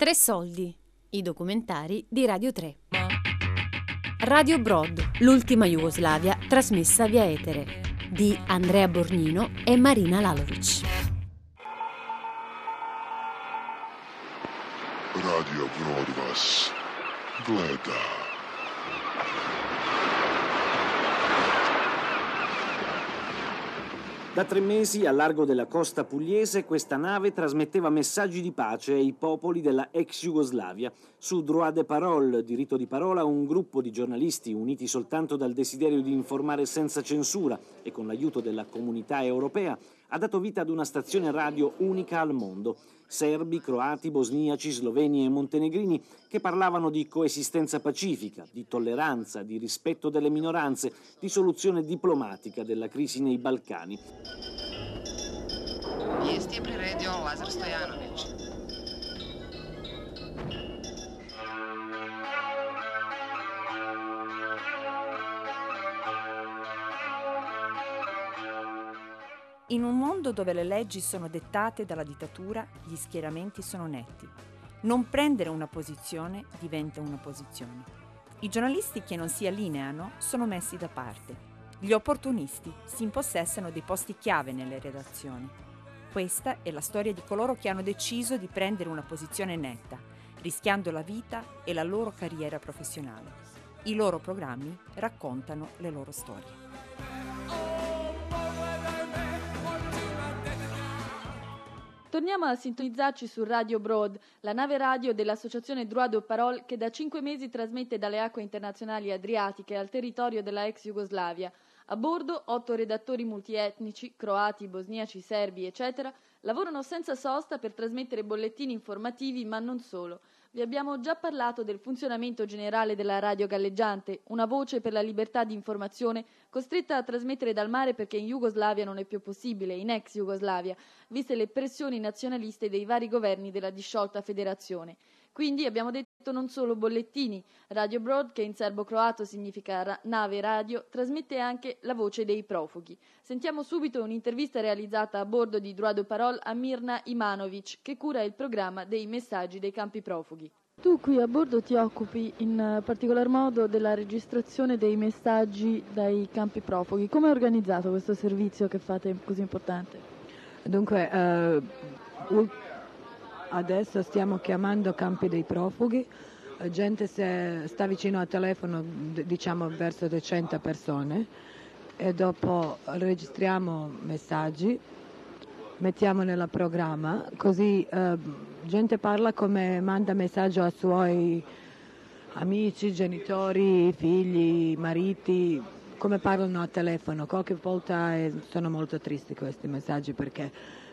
Tre soldi, i documentari di Radio 3. Radio Broad, l'ultima Jugoslavia trasmessa via etere, di Andrea Bornino e Marina Lalovic. Radio Broad vas Da tre mesi a largo della costa pugliese questa nave trasmetteva messaggi di pace ai popoli della ex Jugoslavia. Su Droit de Parole, diritto di parola, un gruppo di giornalisti uniti soltanto dal desiderio di informare senza censura e con l'aiuto della comunità europea ha dato vita ad una stazione radio unica al mondo. Serbi, croati, bosniaci, sloveni e montenegrini che parlavano di coesistenza pacifica, di tolleranza, di rispetto delle minoranze, di soluzione diplomatica della crisi nei Balcani. Vijesti Lazar Stojanović. In un mondo dove le leggi sono dettate dalla dittatura, gli schieramenti sono netti. Non prendere una posizione diventa una posizione. I giornalisti che non si allineano sono messi da parte. Gli opportunisti si impossessano dei posti chiave nelle redazioni. Questa è la storia di coloro che hanno deciso di prendere una posizione netta, rischiando la vita e la loro carriera professionale. I loro programmi raccontano le loro storie. Torniamo a sintonizzarci su Radio Broad, la nave radio dell'associazione Droit de Parole che da cinque mesi trasmette dalle acque internazionali adriatiche al territorio della ex Jugoslavia. A bordo otto redattori multietnici, croati, bosniaci, serbi, eccetera, lavorano senza sosta per trasmettere bollettini informativi, ma non solo. Vi abbiamo già parlato del funzionamento generale della radio galleggiante, una voce per la libertà di informazione costretta a trasmettere dal mare perché in Jugoslavia non è più possibile, in ex Jugoslavia, viste le pressioni nazionaliste dei vari governi della disciolta federazione. Quindi abbiamo detto non solo bollettini, Radio Broad, che in serbo-croato significa ra- nave radio, trasmette anche la voce dei profughi. Sentiamo subito un'intervista realizzata a bordo di Droit de Parole a Mirna Imanovic, che cura il programma dei messaggi dei campi profughi. Tu qui a bordo ti occupi in particolar modo della registrazione dei messaggi dai campi profughi. Come è organizzato questo servizio che fate così importante? Dunque, ul- adesso stiamo chiamando campi dei profughi, eh, gente se sta vicino al telefono, diciamo verso 200 persone e dopo registriamo messaggi, mettiamo nel programma, così eh, gente parla come manda messaggio ai suoi amici, genitori, figli, mariti, come parlano al telefono. Qualche volta eh, sono molto tristi questi messaggi perché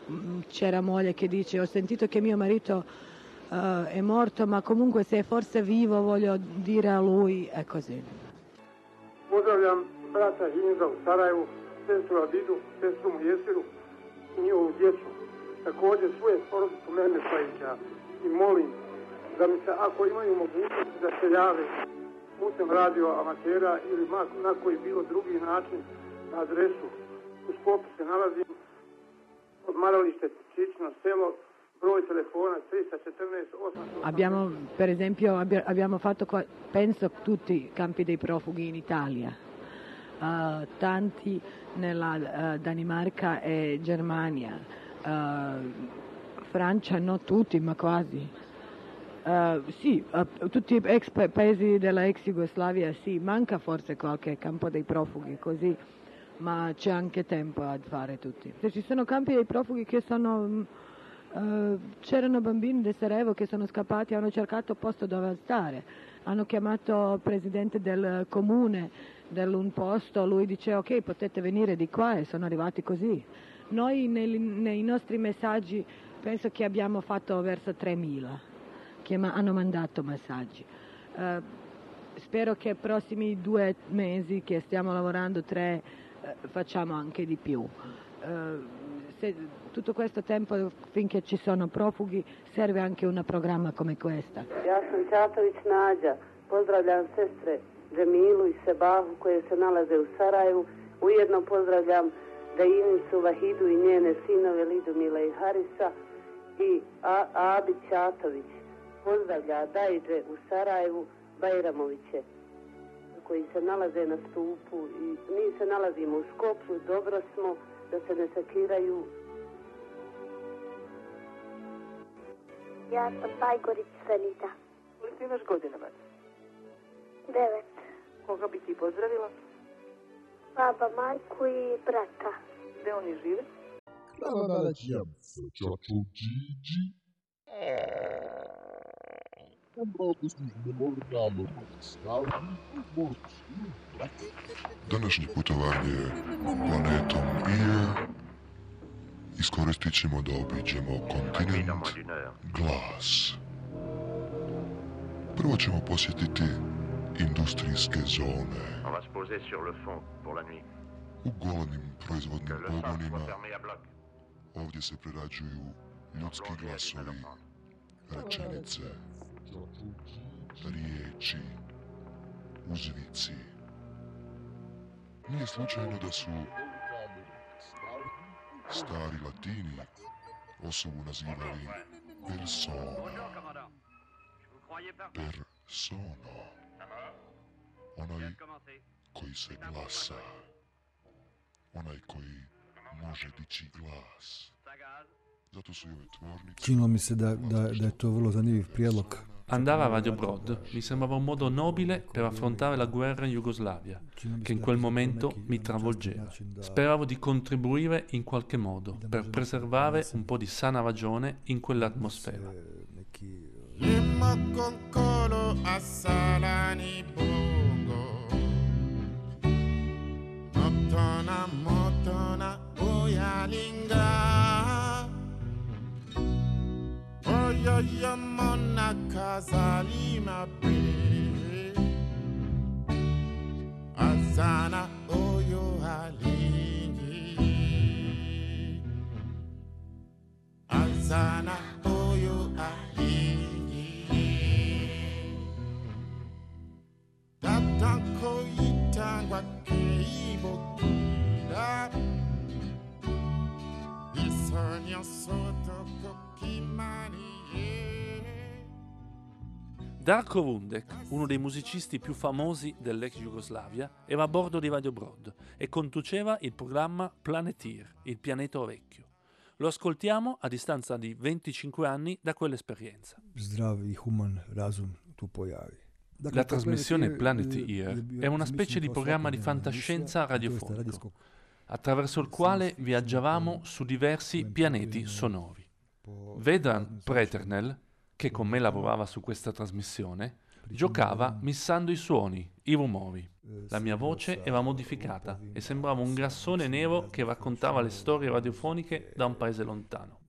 mm, c'era moglie che dice ho sentito che mio marito eh, è morto ma comunque se è forse vivo voglio dire a lui, è così. Pozdravljam brata Hinza u Sarajevu, sestru Abidu, sestru Mujesiru i njihovu djecu. Također svoje porodicu mene Sajića i molim da mi se ako imaju mogućnost da se jave putem radio amatera ili na koji bilo drugi način na adresu u sklopu se nalazim odmaralište Čično selo broj telefona 314 800 Abbiamo, per esempio, abbia- abbiamo fatto, penso, tutti i campi dei profughi in Italia, eh, tanti nella eh, Danimarca e Germania, eh, Francia, non tutti, ma quasi. Sì, tutti i ex pa- paesi della ex Jugoslavia, sì, manca forse qualche campo dei profughi così, ma c'è anche tempo a fare tutti. Se ci sono campi dei profughi che sono... mm, eh, c'erano bambini di Sarajevo che sono scappati, hanno cercato posto dove stare, hanno chiamato il presidente del comune dell'un posto, lui dice ok potete venire di qua e sono arrivati così. Noi nei, nei nostri messaggi penso che abbiamo fatto verso 3.000 che ma- hanno mandato messaggi. Eh, spero che i prossimi due mesi che stiamo lavorando, tre, facciamo anche di più. Eh, se tutto questo tempo finché ci sono profughi serve anche un programma come questo. Ja sam Ćatović Nađa. Pozdravljam sestre Džemilu i Sebahu koje se nalaze u Sarajevu. Ujedno pozdravljam Dainicu Vahidu i njene sinove Lidumila i Harisa i Abi Ćatović. pozdravlja Dajđe u Sarajevu, Bajramoviće, koji se nalaze na stupu i mi se nalazimo u Skopju, dobro smo da se ne sekiraju. Ja sam Pajgorić Sanita. Koliko imaš godina, Mat? Devet. Koga bi ti pozdravila? Baba, majku i brata. Gde oni žive? Današnje putovanje planetom Ije iskoristit ćemo da obiđemo kontinent Glas. Prvo ćemo posjetiti industrijske zone. U golenim proizvodnim pogonima ovdje se prerađuju ljudski glasovi, rečenice, riječi, uzvici. Nije slučajno da su stari latini osobu nazivali persona, persono, onaj koji se glasa, onaj koji može dići glas. Zato su ove tvornice... Činilo mi se da, da, da je to vrlo zanimljiv prijedlog. Andare a Radio Brod mi sembrava un modo nobile per affrontare la guerra in Jugoslavia, che in quel momento mi travolgeva. Speravo di contribuire in qualche modo per preservare un po' di sana ragione in quell'atmosfera. Motona motona yo yo mona kazalima pe Asana oyo oh, halingi Asana oyo Darko Rundek, uno dei musicisti più famosi dell'ex Jugoslavia, era a bordo di Radio Brod e conduceva il programma Planeteer, il pianeta vecchio. Lo ascoltiamo a distanza di 25 anni da quell'esperienza. Zdrav i human razum tu pojavi. Dakle, La trasmissione Planet Planet Ear, Ear je- è una specie di programma di fantascienza radiofonico, attraverso il quale viaggiavamo su diversi pianeti sonori. Vedran Preternel, che con me lavorava su questa trasmissione, giocava missando i suoni, i rumori. La mia voce era modificata e sembrava un grassone nero che raccontava le storie radiofoniche da un paese lontano.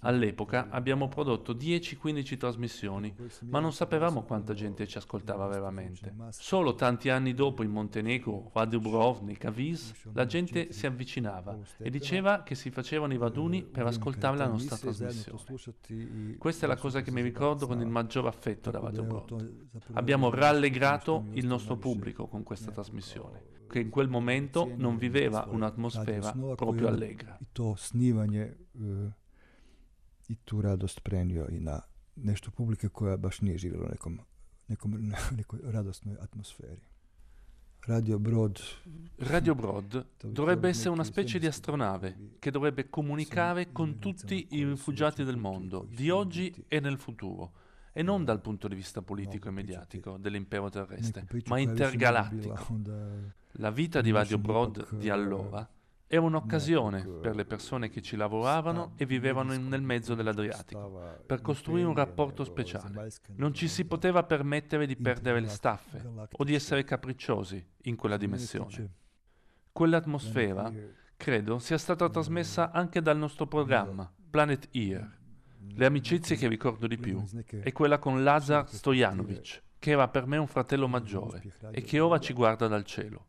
All'epoca abbiamo prodotto 10-15 trasmissioni, ma non sapevamo quanta gente ci ascoltava veramente. Solo tanti anni dopo in Montenegro, a Dubrovnik, a Vis, la gente si avvicinava e diceva che si facevano i raduni per ascoltare la nostra trasmissione. Questa è la cosa che mi ricordo con il maggior affetto da Brod. Abbiamo rallegrato il nostro pubblico con questa trasmissione, che in quel momento non viveva un'atmosfera proprio allegra. I tu radost prenio i na nešto publike koja baš nije živjela u nekom, nekom, nekoj radosnoj atmosferi. Radio Brod Radio Brod dovrebbe essere una specie di astronave che dovrebbe comunicare con tutti i rifugiati del mondo, di oggi e nel futuro, e non dal punto di vista politico e mediatico dell'impero terrestre, ma intergalattico. La vita di Radio Brod di allora era un'occasione per le persone che ci lavoravano e vivevano in- nel mezzo dell'Adriatico, per costruire un rapporto speciale. Non ci si poteva permettere di perdere le staffe o di essere capricciosi in quella dimensione. Quell'atmosfera, credo, sia stata trasmessa anche dal nostro programma, Planet Ear. Le amicizie che ricordo di più è quella con Lazar Stojanovic, che era per me un fratello maggiore e che ora ci guarda dal cielo.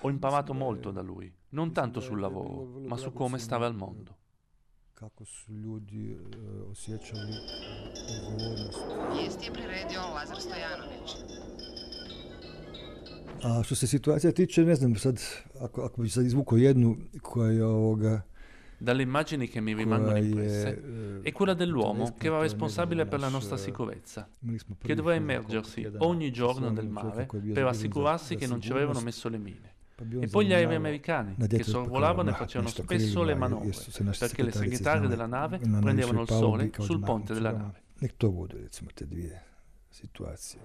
Ho imparato molto da lui, non tanto sul lavoro, ma su come stare al mondo. kako su ljudi e, osjećali odgovornost. Vijesti je priredio Lazar Stojanović. A što se situacija tiče, ne znam, sad, ako, ako bi sad izvukao jednu koja je ovoga, dalle immagini che mi rimangono impresse, è quella dell'uomo che era responsabile per la nostra sicurezza, che doveva immergersi ogni giorno nel mare per assicurarsi che non ci avevano messo le mine. E poi gli aerei americani che sorvolavano e facevano spesso le manovre perché le segretarie della nave prendevano il sole sul ponte della nave. Nek to budu recimo te dvije situacije.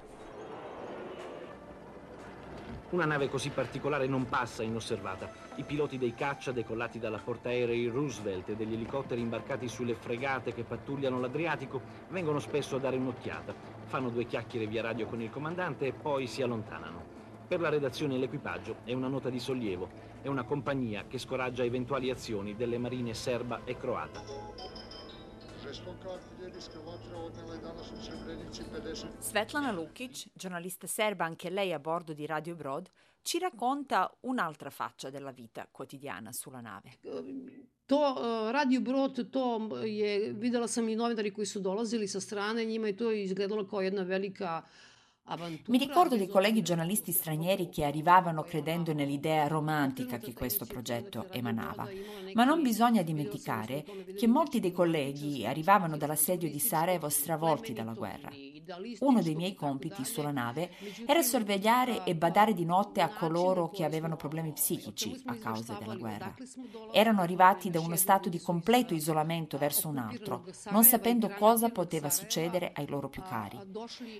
Una nave così particolare non passa inosservata. I piloti dei caccia decollati dalla portaerei Roosevelt e degli elicotteri imbarcati sulle fregate che pattugliano l'Adriatico vengono spesso a dare un'occhiata. Fanno due chiacchiere via radio con il comandante e poi si allontanano. Per la redazione e l'equipaggio è una nota di sollievo. È una compagnia che scoraggia eventuali azioni delle marine serba e croata. Svetlana Lukic, giornalista serba anche lei a bordo di Radio Broad, ci racconta un'altra faccia della vita quotidiana sulla nave. To uh, Radio Brod, to je, videla sam i novinari koji su dolazili sa strane, njima je to izgledalo kao jedna velika mi ricordo dei colleghi giornalisti stranieri che arrivavano credendo nell'idea romantica che questo progetto emanava, ma non bisogna dimenticare che molti dei colleghi arrivavano dall'assedio di Sarajevo stravolti dalla guerra. Uno dei miei compiti sulla nave era sorvegliare e badare di notte a coloro che avevano problemi psichici a causa della guerra. Erano arrivati da uno stato di completo isolamento verso un altro, non sapendo cosa poteva succedere ai loro più cari.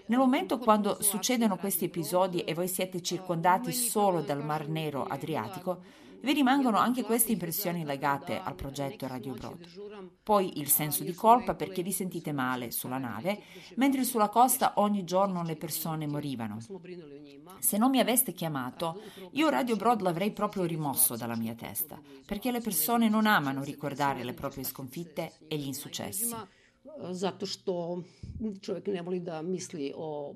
Nel momento quando succedono questi episodi e voi siete circondati solo dal Mar Nero Adriatico, vi rimangono anche queste impressioni legate al progetto Radio Broad. Poi il senso di colpa perché vi sentite male sulla nave, mentre sulla costa ogni giorno le persone morivano. Se non mi aveste chiamato, io Radio Broad l'avrei proprio rimosso dalla mia testa, perché le persone non amano ricordare le proprie sconfitte e gli insuccessi. Zato što čovjek ne voli da misli o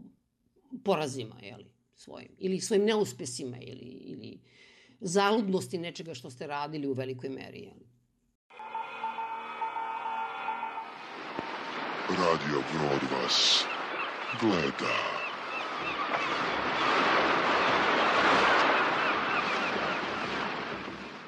porazima, jeli, svojim, ili svojim neuspesima, ili, zaludnosti nečega što ste radili u velikoj meri, jeli. Radio Brod vas gleda.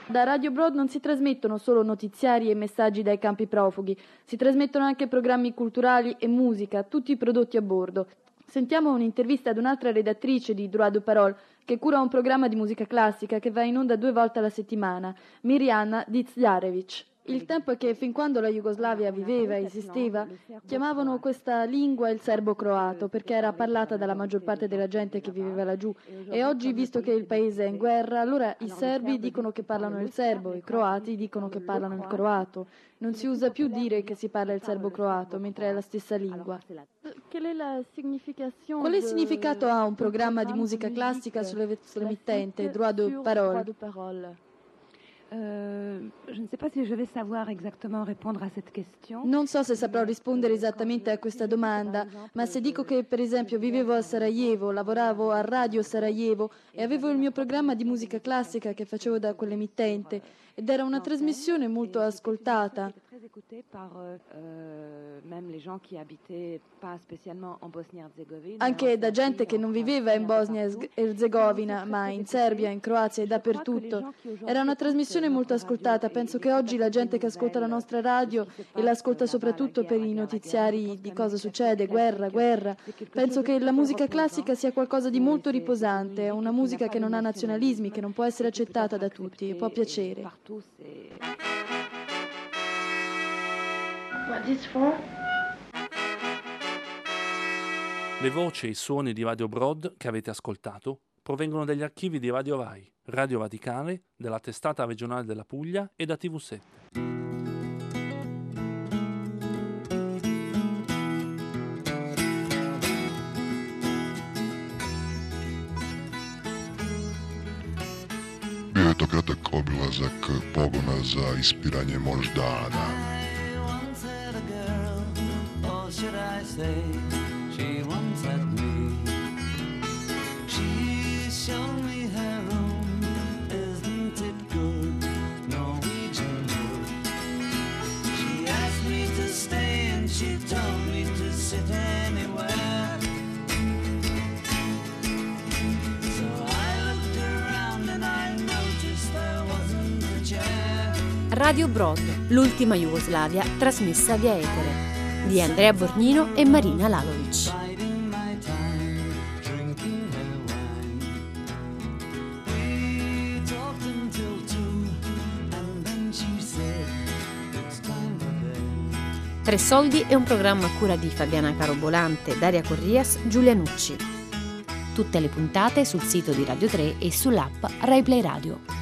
Da Radio Broad non si trasmettono solo notiziari e messaggi dai campi profughi, si trasmettono anche programmi culturali e musica, tutti prodotti a bordo. Sentiamo un'intervista ad un'altra redattrice di Droit de Parole che cura un programma di musica classica che va in onda due volte alla settimana, Mirjana Dizljarevic. Il tempo è che fin quando la Jugoslavia viveva e esisteva, chiamavano questa lingua il serbo-croato perché era parlata dalla maggior parte della gente che viveva laggiù e oggi, visto che il paese è in guerra, allora i serbi dicono che parlano il serbo, i croati dicono che parlano il croato. Non si usa più dire che si parla il serbo-croato, mentre è la stessa lingua. Qual è il significato ha un programma di musica classica sulle emittente Droit de Parole? Non so se saprò rispondere esattamente a questa domanda, ma se dico che per esempio vivevo a Sarajevo, lavoravo a Radio Sarajevo e avevo il mio programma di musica classica che facevo da quell'emittente ed era una trasmissione molto ascoltata. Anche da gente che non viveva in Bosnia e Erzegovina, ma in Serbia, in Croazia e dappertutto. Era una trasmissione molto ascoltata. Penso che oggi la gente che ascolta la nostra radio e l'ascolta soprattutto per i notiziari di cosa succede, guerra, guerra. Penso che la musica classica sia qualcosa di molto riposante, è una musica che non ha nazionalismi, che non può essere accettata da tutti e può piacere. Le voci e i suoni di Radio Broad che avete ascoltato provengono dagli archivi di Radio Rai, Radio Vaticale, della testata regionale della Puglia e da TV7. Obilazak pogona za ispiranje moždana. Radio Brod, l'ultima Jugoslavia trasmessa via etere, di Andrea Borgnino e Marina Lalovic. Tre Soldi è un programma a cura di Fabiana Carobolante, Daria Corrias, Giulia Nucci. Tutte le puntate sul sito di Radio 3 e sull'app RaiPlay Radio.